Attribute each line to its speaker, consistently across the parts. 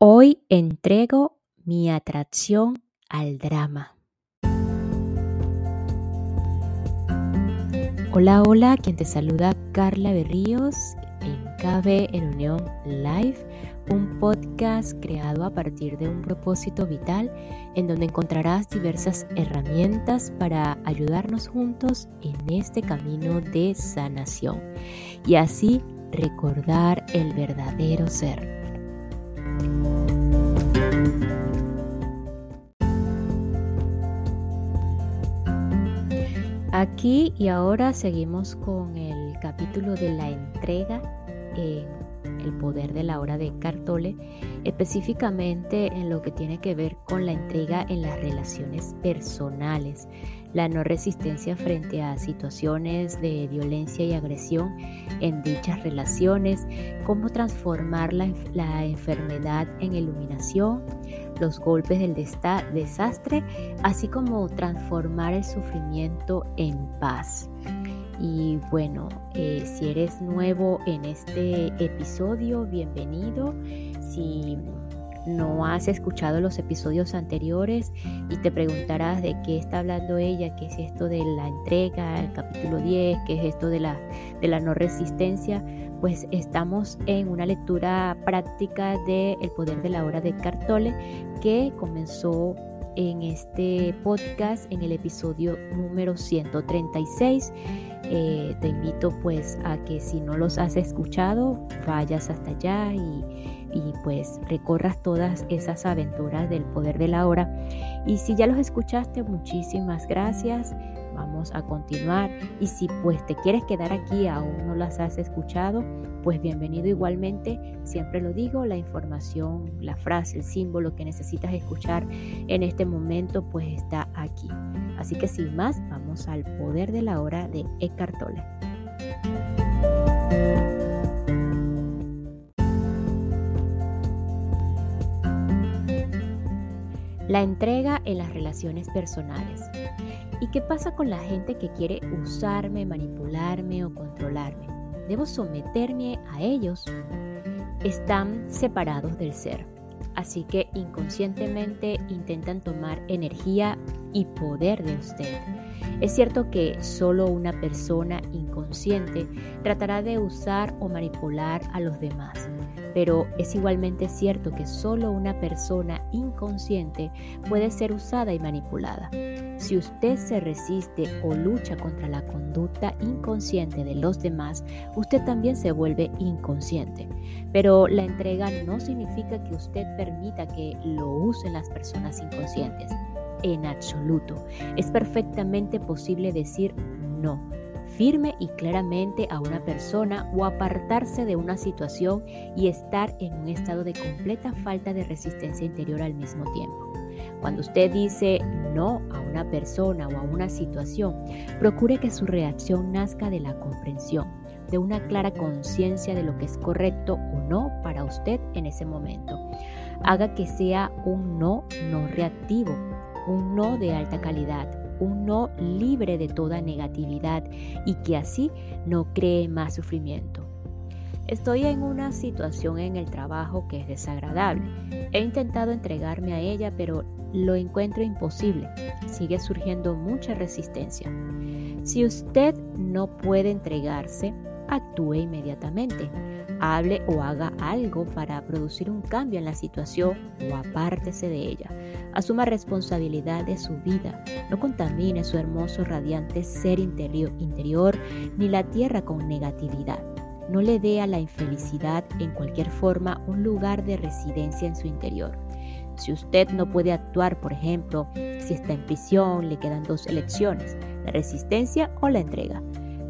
Speaker 1: Hoy entrego mi atracción al drama. Hola, hola, quien te saluda Carla Berríos en KB en Unión Live, un podcast creado a partir de un propósito vital en donde encontrarás diversas herramientas para ayudarnos juntos en este camino de sanación y así recordar el verdadero ser. Aquí y ahora seguimos con el capítulo de la entrega en el poder de la hora de Cartole, específicamente en lo que tiene que ver con la entrega en las relaciones personales, la no resistencia frente a situaciones de violencia y agresión en dichas relaciones, cómo transformar la, la enfermedad en iluminación, los golpes del desastre, así como transformar el sufrimiento en paz. Y bueno, eh, si eres nuevo en este episodio, bienvenido. Si no has escuchado los episodios anteriores y te preguntarás de qué está hablando ella, qué es esto de la entrega, el capítulo 10, qué es esto de la, de la no resistencia, pues estamos en una lectura práctica de El poder de la hora de Cartole que comenzó en este podcast en el episodio número 136. Eh, te invito pues a que si no los has escuchado, vayas hasta allá y, y pues recorras todas esas aventuras del poder de la hora. Y si ya los escuchaste, muchísimas gracias. Vamos a continuar y si pues te quieres quedar aquí aún no las has escuchado, pues bienvenido igualmente. Siempre lo digo, la información, la frase, el símbolo que necesitas escuchar en este momento pues está aquí. Así que sin más, vamos al poder de la hora de Eckhart Tolle. La entrega en las relaciones personales. ¿Y qué pasa con la gente que quiere usarme, manipularme o controlarme? ¿Debo someterme a ellos? Están separados del ser, así que inconscientemente intentan tomar energía y poder de usted. Es cierto que solo una persona inconsciente tratará de usar o manipular a los demás, pero es igualmente cierto que solo una persona inconsciente puede ser usada y manipulada. Si usted se resiste o lucha contra la conducta inconsciente de los demás, usted también se vuelve inconsciente. Pero la entrega no significa que usted permita que lo usen las personas inconscientes. En absoluto. Es perfectamente posible decir no firme y claramente a una persona o apartarse de una situación y estar en un estado de completa falta de resistencia interior al mismo tiempo. Cuando usted dice no a una persona o a una situación, procure que su reacción nazca de la comprensión, de una clara conciencia de lo que es correcto o no para usted en ese momento. Haga que sea un no no reactivo, un no de alta calidad, un no libre de toda negatividad y que así no cree más sufrimiento. Estoy en una situación en el trabajo que es desagradable. He intentado entregarme a ella, pero lo encuentro imposible. Sigue surgiendo mucha resistencia. Si usted no puede entregarse, actúe inmediatamente. Hable o haga algo para producir un cambio en la situación o apártese de ella. Asuma responsabilidad de su vida. No contamine su hermoso, radiante ser interior, interior ni la tierra con negatividad. No le dé a la infelicidad en cualquier forma un lugar de residencia en su interior. Si usted no puede actuar, por ejemplo, si está en prisión, le quedan dos elecciones, la resistencia o la entrega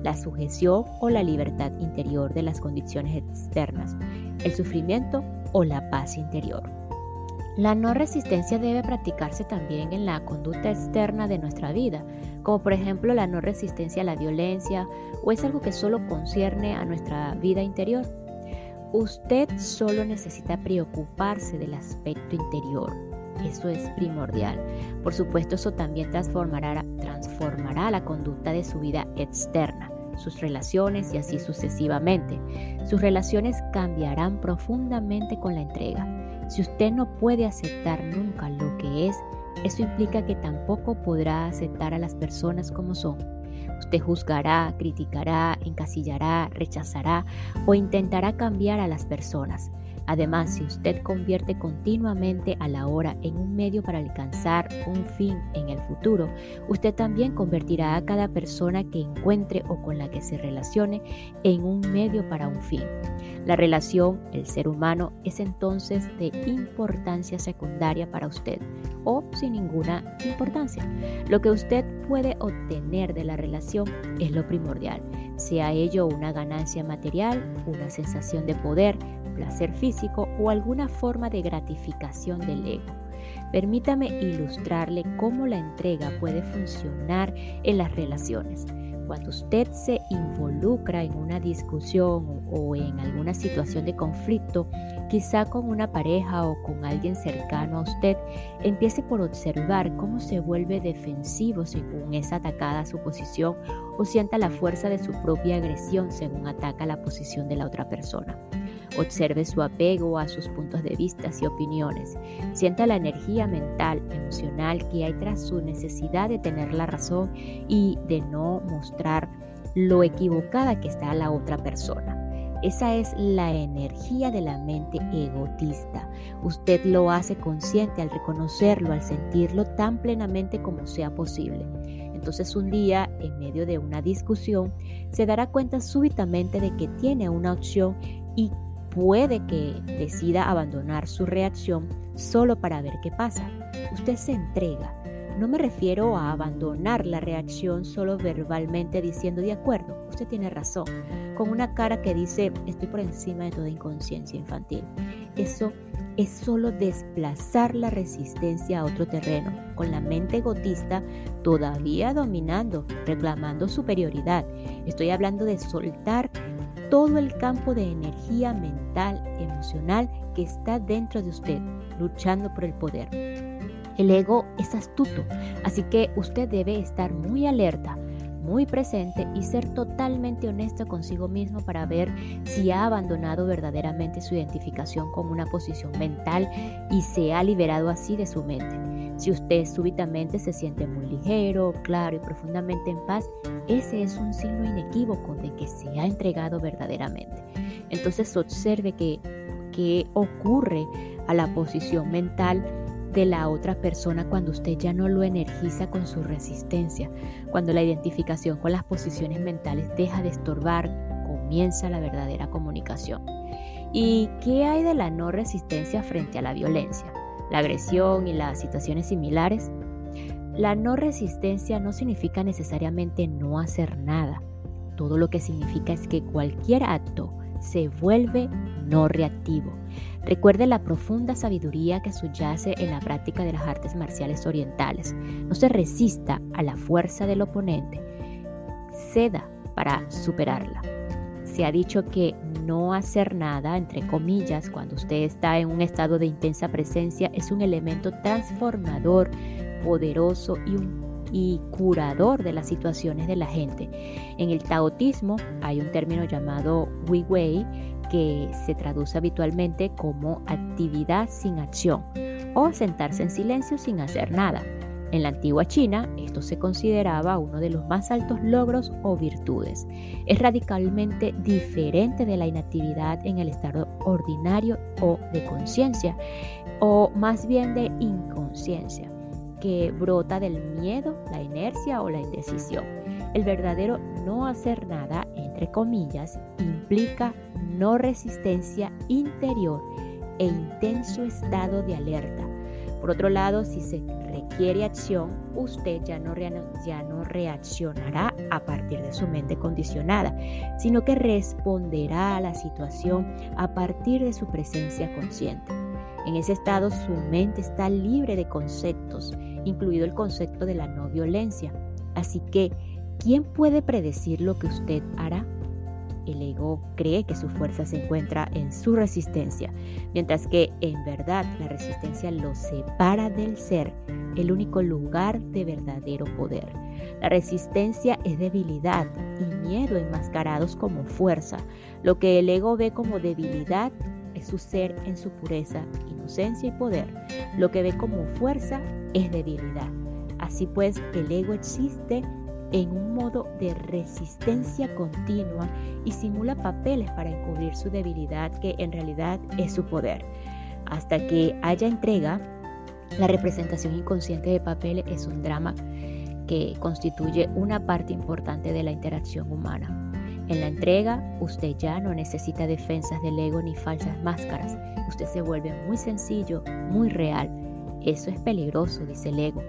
Speaker 1: la sujeción o la libertad interior de las condiciones externas, el sufrimiento o la paz interior. La no resistencia debe practicarse también en la conducta externa de nuestra vida, como por ejemplo la no resistencia a la violencia o es algo que solo concierne a nuestra vida interior. Usted solo necesita preocuparse del aspecto interior. Eso es primordial. Por supuesto, eso también transformará, transformará la conducta de su vida externa sus relaciones y así sucesivamente. Sus relaciones cambiarán profundamente con la entrega. Si usted no puede aceptar nunca lo que es, eso implica que tampoco podrá aceptar a las personas como son. Usted juzgará, criticará, encasillará, rechazará o intentará cambiar a las personas. Además, si usted convierte continuamente a la hora en un medio para alcanzar un fin en el futuro, usted también convertirá a cada persona que encuentre o con la que se relacione en un medio para un fin. La relación, el ser humano, es entonces de importancia secundaria para usted o sin ninguna importancia. Lo que usted puede obtener de la relación es lo primordial, sea ello una ganancia material, una sensación de poder, placer físico o alguna forma de gratificación del ego. Permítame ilustrarle cómo la entrega puede funcionar en las relaciones. Cuando usted se involucra en una discusión o en alguna situación de conflicto, quizá con una pareja o con alguien cercano a usted, empiece por observar cómo se vuelve defensivo según es atacada su posición o sienta la fuerza de su propia agresión según ataca la posición de la otra persona. Observe su apego a sus puntos de vista y opiniones. Sienta la energía mental, emocional que hay tras su necesidad de tener la razón y de no mostrar lo equivocada que está la otra persona. Esa es la energía de la mente egotista. Usted lo hace consciente al reconocerlo, al sentirlo tan plenamente como sea posible. Entonces un día, en medio de una discusión, se dará cuenta súbitamente de que tiene una opción y puede que decida abandonar su reacción solo para ver qué pasa. Usted se entrega. No me refiero a abandonar la reacción solo verbalmente diciendo de acuerdo, usted tiene razón, con una cara que dice estoy por encima de toda inconsciencia infantil. Eso es solo desplazar la resistencia a otro terreno, con la mente egotista todavía dominando, reclamando superioridad. Estoy hablando de soltar todo el campo de energía mental, emocional que está dentro de usted, luchando por el poder. El ego es astuto, así que usted debe estar muy alerta, muy presente y ser totalmente honesto consigo mismo para ver si ha abandonado verdaderamente su identificación con una posición mental y se ha liberado así de su mente. Si usted súbitamente se siente muy ligero, claro y profundamente en paz, ese es un signo inequívoco de que se ha entregado verdaderamente. Entonces observe que, qué ocurre a la posición mental de la otra persona cuando usted ya no lo energiza con su resistencia, cuando la identificación con las posiciones mentales deja de estorbar, comienza la verdadera comunicación. ¿Y qué hay de la no resistencia frente a la violencia? La agresión y las situaciones similares, la no resistencia no significa necesariamente no hacer nada. Todo lo que significa es que cualquier acto se vuelve no reactivo. Recuerde la profunda sabiduría que subyace en la práctica de las artes marciales orientales. No se resista a la fuerza del oponente, ceda para superarla se ha dicho que no hacer nada, entre comillas, cuando usted está en un estado de intensa presencia, es un elemento transformador, poderoso y, curador de las situaciones de la gente. En el taotismo hay un término llamado Wei Wei que se traduce habitualmente como actividad sin acción o sentarse en silencio sin hacer nada. En la antigua China, esto se consideraba uno de los más altos logros o virtudes. Es radicalmente diferente de la inactividad en el estado ordinario o de conciencia, o más bien de inconsciencia, que brota del miedo, la inercia o la indecisión. El verdadero no hacer nada, entre comillas, implica no resistencia interior e intenso estado de alerta. Por otro lado, si se requiere acción, usted ya no, ya no reaccionará a partir de su mente condicionada, sino que responderá a la situación a partir de su presencia consciente. En ese estado su mente está libre de conceptos, incluido el concepto de la no violencia. Así que, ¿quién puede predecir lo que usted hará? El ego cree que su fuerza se encuentra en su resistencia, mientras que en verdad la resistencia lo separa del ser, el único lugar de verdadero poder. La resistencia es debilidad y miedo enmascarados como fuerza. Lo que el ego ve como debilidad es su ser en su pureza, inocencia y poder. Lo que ve como fuerza es debilidad. Así pues, el ego existe en un modo de resistencia continua y simula papeles para encubrir su debilidad que en realidad es su poder. Hasta que haya entrega, la representación inconsciente de papeles es un drama que constituye una parte importante de la interacción humana. En la entrega, usted ya no necesita defensas del ego ni falsas máscaras. Usted se vuelve muy sencillo, muy real. Eso es peligroso, dice el ego.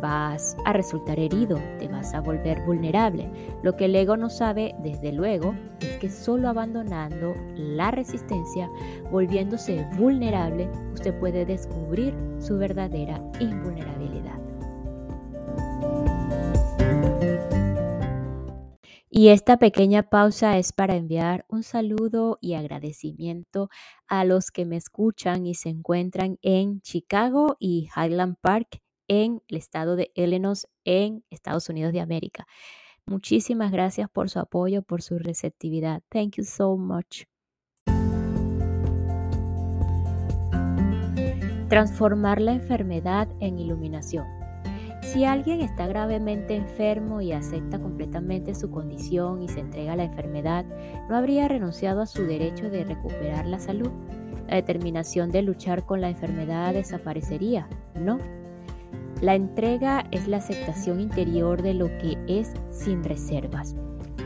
Speaker 1: Vas a resultar herido, te vas a volver vulnerable. Lo que el ego no sabe, desde luego, es que solo abandonando la resistencia, volviéndose vulnerable, usted puede descubrir su verdadera invulnerabilidad. Y esta pequeña pausa es para enviar un saludo y agradecimiento a los que me escuchan y se encuentran en Chicago y Highland Park en el estado de Illinois en Estados Unidos de América. Muchísimas gracias por su apoyo, por su receptividad. Thank you so much. Transformar la enfermedad en iluminación. Si alguien está gravemente enfermo y acepta completamente su condición y se entrega a la enfermedad, no habría renunciado a su derecho de recuperar la salud. La determinación de luchar con la enfermedad desaparecería. No. La entrega es la aceptación interior de lo que es sin reservas.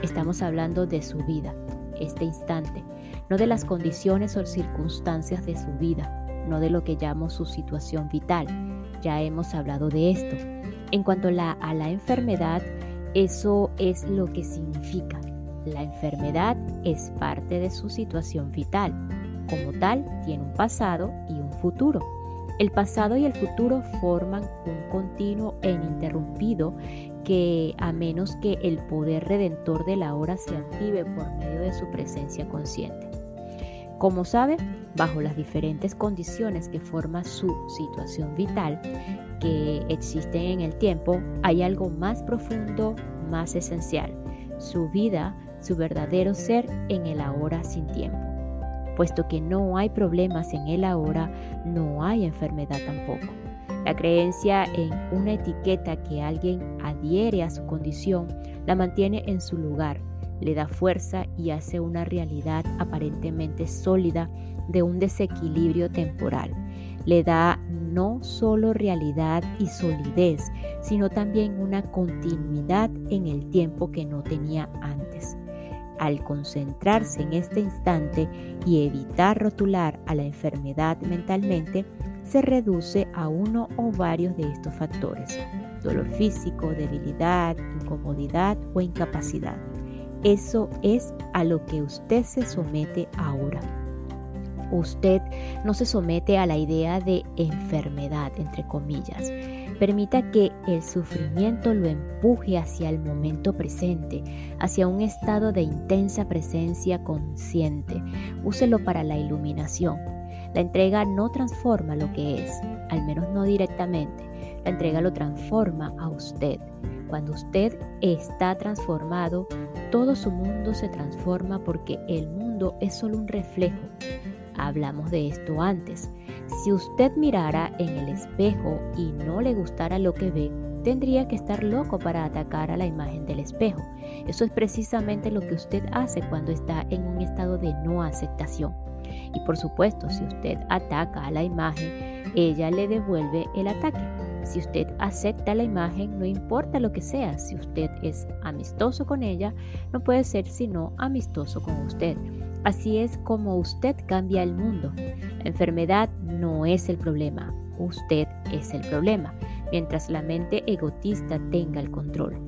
Speaker 1: Estamos hablando de su vida, este instante, no de las condiciones o circunstancias de su vida, no de lo que llamo su situación vital. Ya hemos hablado de esto. En cuanto a la, enfermedad, eso es lo que significa. La enfermedad es parte de su situación vital. Como tal, tiene un pasado y un futuro. El pasado y el futuro forman un continuo e ininterrumpido que a menos que el poder redentor de la hora se active por medio de su presencia consciente. Como sabe, bajo las diferentes condiciones que forma su situación vital, que existen en el tiempo, hay algo más profundo, más esencial, su vida, su verdadero ser en el ahora sin tiempo. Puesto que no hay problemas en el ahora, no hay enfermedad tampoco. La creencia en una etiqueta que alguien adhiere a su condición la mantiene en su lugar, le da fuerza y hace una realidad aparentemente sólida de un desequilibrio temporal. Le da no solo realidad y solidez, sino también una continuidad en el tiempo que no tenía antes. Al concentrarse en este instante y evitar rotular a la enfermedad mentalmente, se reduce a uno o varios de estos factores, dolor físico, debilidad, incomodidad o incapacidad. Eso es a lo que usted se somete ahora usted no se somete a la idea de enfermedad, entre comillas. Permita que el sufrimiento lo empuje hacia el momento presente, hacia un estado de intensa presencia consciente. Úselo para la iluminación. La entrega no transforma lo que es, al menos no directamente. La entrega lo transforma a usted. Cuando usted está transformado, todo su mundo se transforma porque el mundo es solo un reflejo Hablamos de esto antes. Si usted mirara en el espejo y no le gustara lo que ve, tendría que estar loco para atacar a la imagen del espejo. Eso es precisamente lo que usted hace cuando está en un estado de no aceptación. Y por supuesto, si usted ataca a la imagen, ella le devuelve el ataque. Si usted acepta la imagen, no importa lo que sea, si usted es amistoso con ella, no puede ser sino amistoso con usted. Así es como usted cambia el mundo. La enfermedad no es el problema, usted es el problema, mientras la mente egotista tenga el control.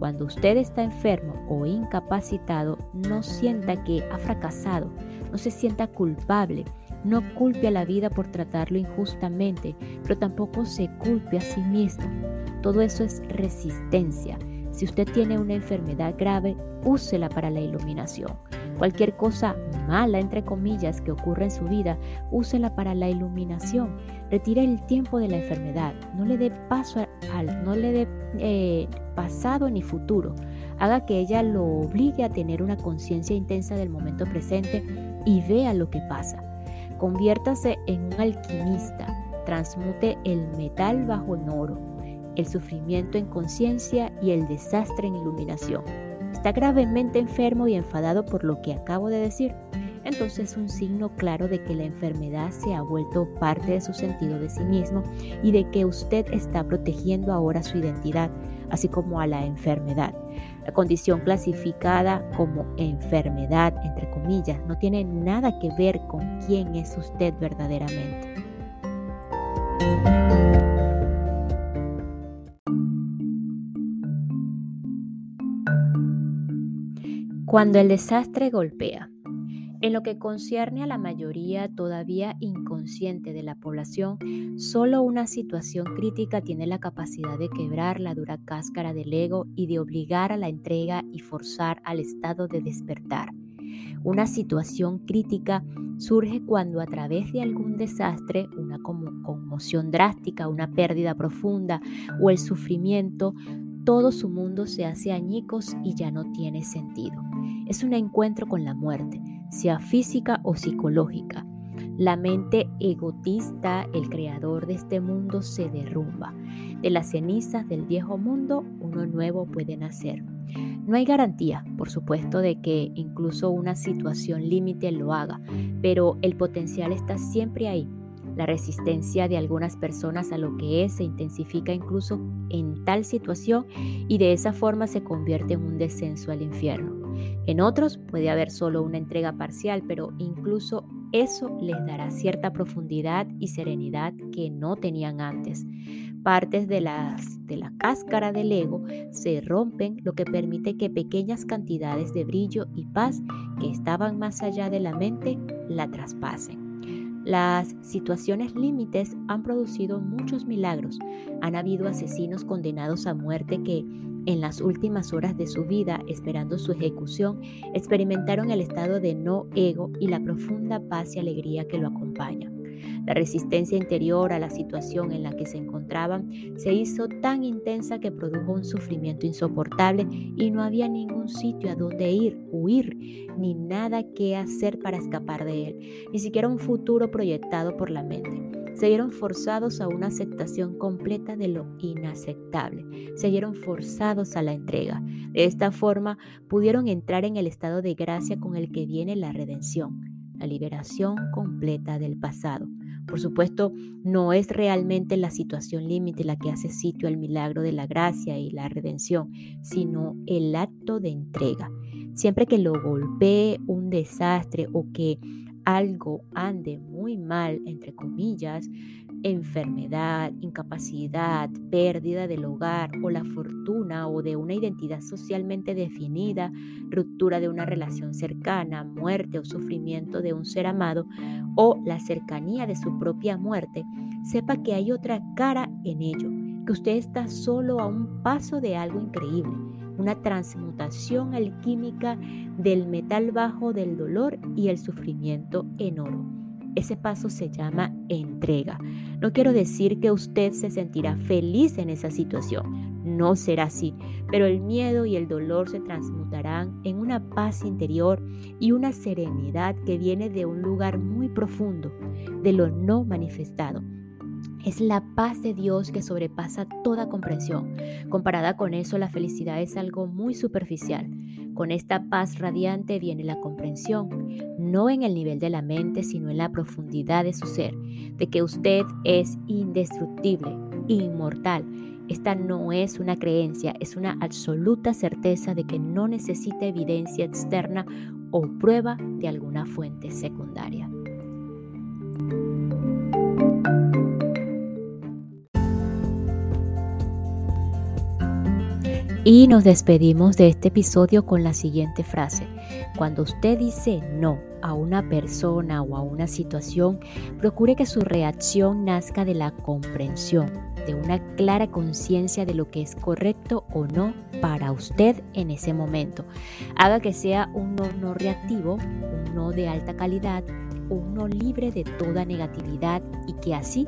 Speaker 1: Cuando usted está enfermo o incapacitado, no sienta que ha fracasado, no se sienta culpable, no culpe a la vida por tratarlo injustamente, pero tampoco se culpe a sí mismo. Todo eso es resistencia. Si usted tiene una enfermedad grave, úsela para la iluminación. Cualquier cosa mala, entre comillas, que ocurra en su vida, úsela para la iluminación. Retire el tiempo de la enfermedad. No le dé paso al, no le dé eh, pasado ni futuro. Haga que ella lo obligue a tener una conciencia intensa del momento presente y vea lo que pasa. Conviértase en un alquimista, transmute el metal bajo en oro, el sufrimiento en conciencia y el desastre en iluminación. ¿Está gravemente enfermo y enfadado por lo que acabo de decir? entonces es un signo claro de que la enfermedad se ha vuelto parte de su sentido de sí mismo y de que usted está protegiendo ahora su identidad, así como a la enfermedad. La condición clasificada como enfermedad, entre comillas, no tiene nada que ver con quién es usted verdaderamente. Cuando el desastre golpea, en lo que concierne a la mayoría todavía inconsciente de la población, solo una situación crítica tiene la capacidad de quebrar la dura cáscara del ego y de obligar a la entrega y forzar al estado de despertar. Una situación crítica surge cuando a través de algún desastre, una conmoción drástica, una pérdida profunda o el sufrimiento, todo su mundo se hace añicos y ya no tiene sentido. Es un encuentro con la muerte sea física o psicológica. La mente egotista, el creador de este mundo, se derrumba. De las cenizas del viejo mundo, uno nuevo puede nacer. No hay garantía, por supuesto, de que incluso una situación límite lo haga, pero el potencial está siempre ahí. La resistencia de algunas personas a lo que es se intensifica incluso en tal situación y de esa forma se convierte en un descenso al infierno. En otros puede haber solo una entrega parcial, pero incluso eso les dará cierta profundidad y serenidad que no tenían antes. Partes de, las, de la cáscara del ego se rompen, lo que permite que pequeñas cantidades de brillo y paz que estaban más allá de la mente la traspasen. Las situaciones límites han producido muchos milagros. Han habido asesinos condenados a muerte que en las últimas horas de su vida, esperando su ejecución, experimentaron el estado de no ego y la profunda paz y alegría que lo acompaña. La resistencia interior a la situación en la que se encontraban se hizo tan intensa que produjo un sufrimiento insoportable y no había ningún sitio a donde ir, huir, ni nada que hacer para escapar de él, ni siquiera un futuro proyectado por la mente. Se vieron forzados a una aceptación completa de lo inaceptable. Se vieron forzados a la entrega. De esta forma pudieron entrar en el estado de gracia con el que viene la redención, la liberación completa del pasado. Por supuesto, no es realmente la situación límite la que hace sitio al milagro de la gracia y la redención, sino el acto de entrega. Siempre que lo golpee un desastre o que algo ande muy mal, entre comillas, enfermedad, incapacidad, pérdida del hogar o la fortuna o de una identidad socialmente definida, ruptura de una relación cercana, muerte o sufrimiento de un ser amado o la cercanía de su propia muerte, sepa que hay otra cara en ello, que usted está solo a un paso de algo increíble una transmutación alquímica del metal bajo del dolor y el sufrimiento en oro. Ese paso se llama entrega. No quiero decir que usted se sentirá feliz en esa situación, no será así, pero el miedo y el dolor se transmutarán en una paz interior y una serenidad que viene de un lugar muy profundo, de lo no manifestado es la paz de Dios que sobrepasa toda comprensión. Comparada con eso, la felicidad es algo muy superficial. Con esta paz radiante viene la comprensión, no en el nivel de la mente, sino en la profundidad de su ser, de que usted es indestructible, inmortal. Esta no es una creencia, es una absoluta certeza de que no necesita evidencia externa o prueba de alguna fuente secundaria. Y nos despedimos de este episodio con la siguiente frase. Cuando usted dice no a una persona o a una situación, procure que su reacción nazca de la comprensión, de una clara conciencia de lo que es correcto o no para usted en ese momento. Haga que sea un no no reactivo, un no de alta calidad, un no libre de toda negatividad y que así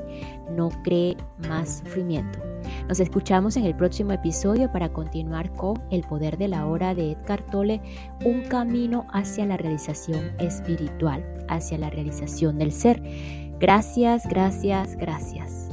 Speaker 1: no cree más sufrimiento Nos escuchamos en el próximo episodio para continuar con El poder de la hora de Edgar Tolle, un camino hacia la realización espiritual, hacia la realización del ser. Gracias, gracias, gracias.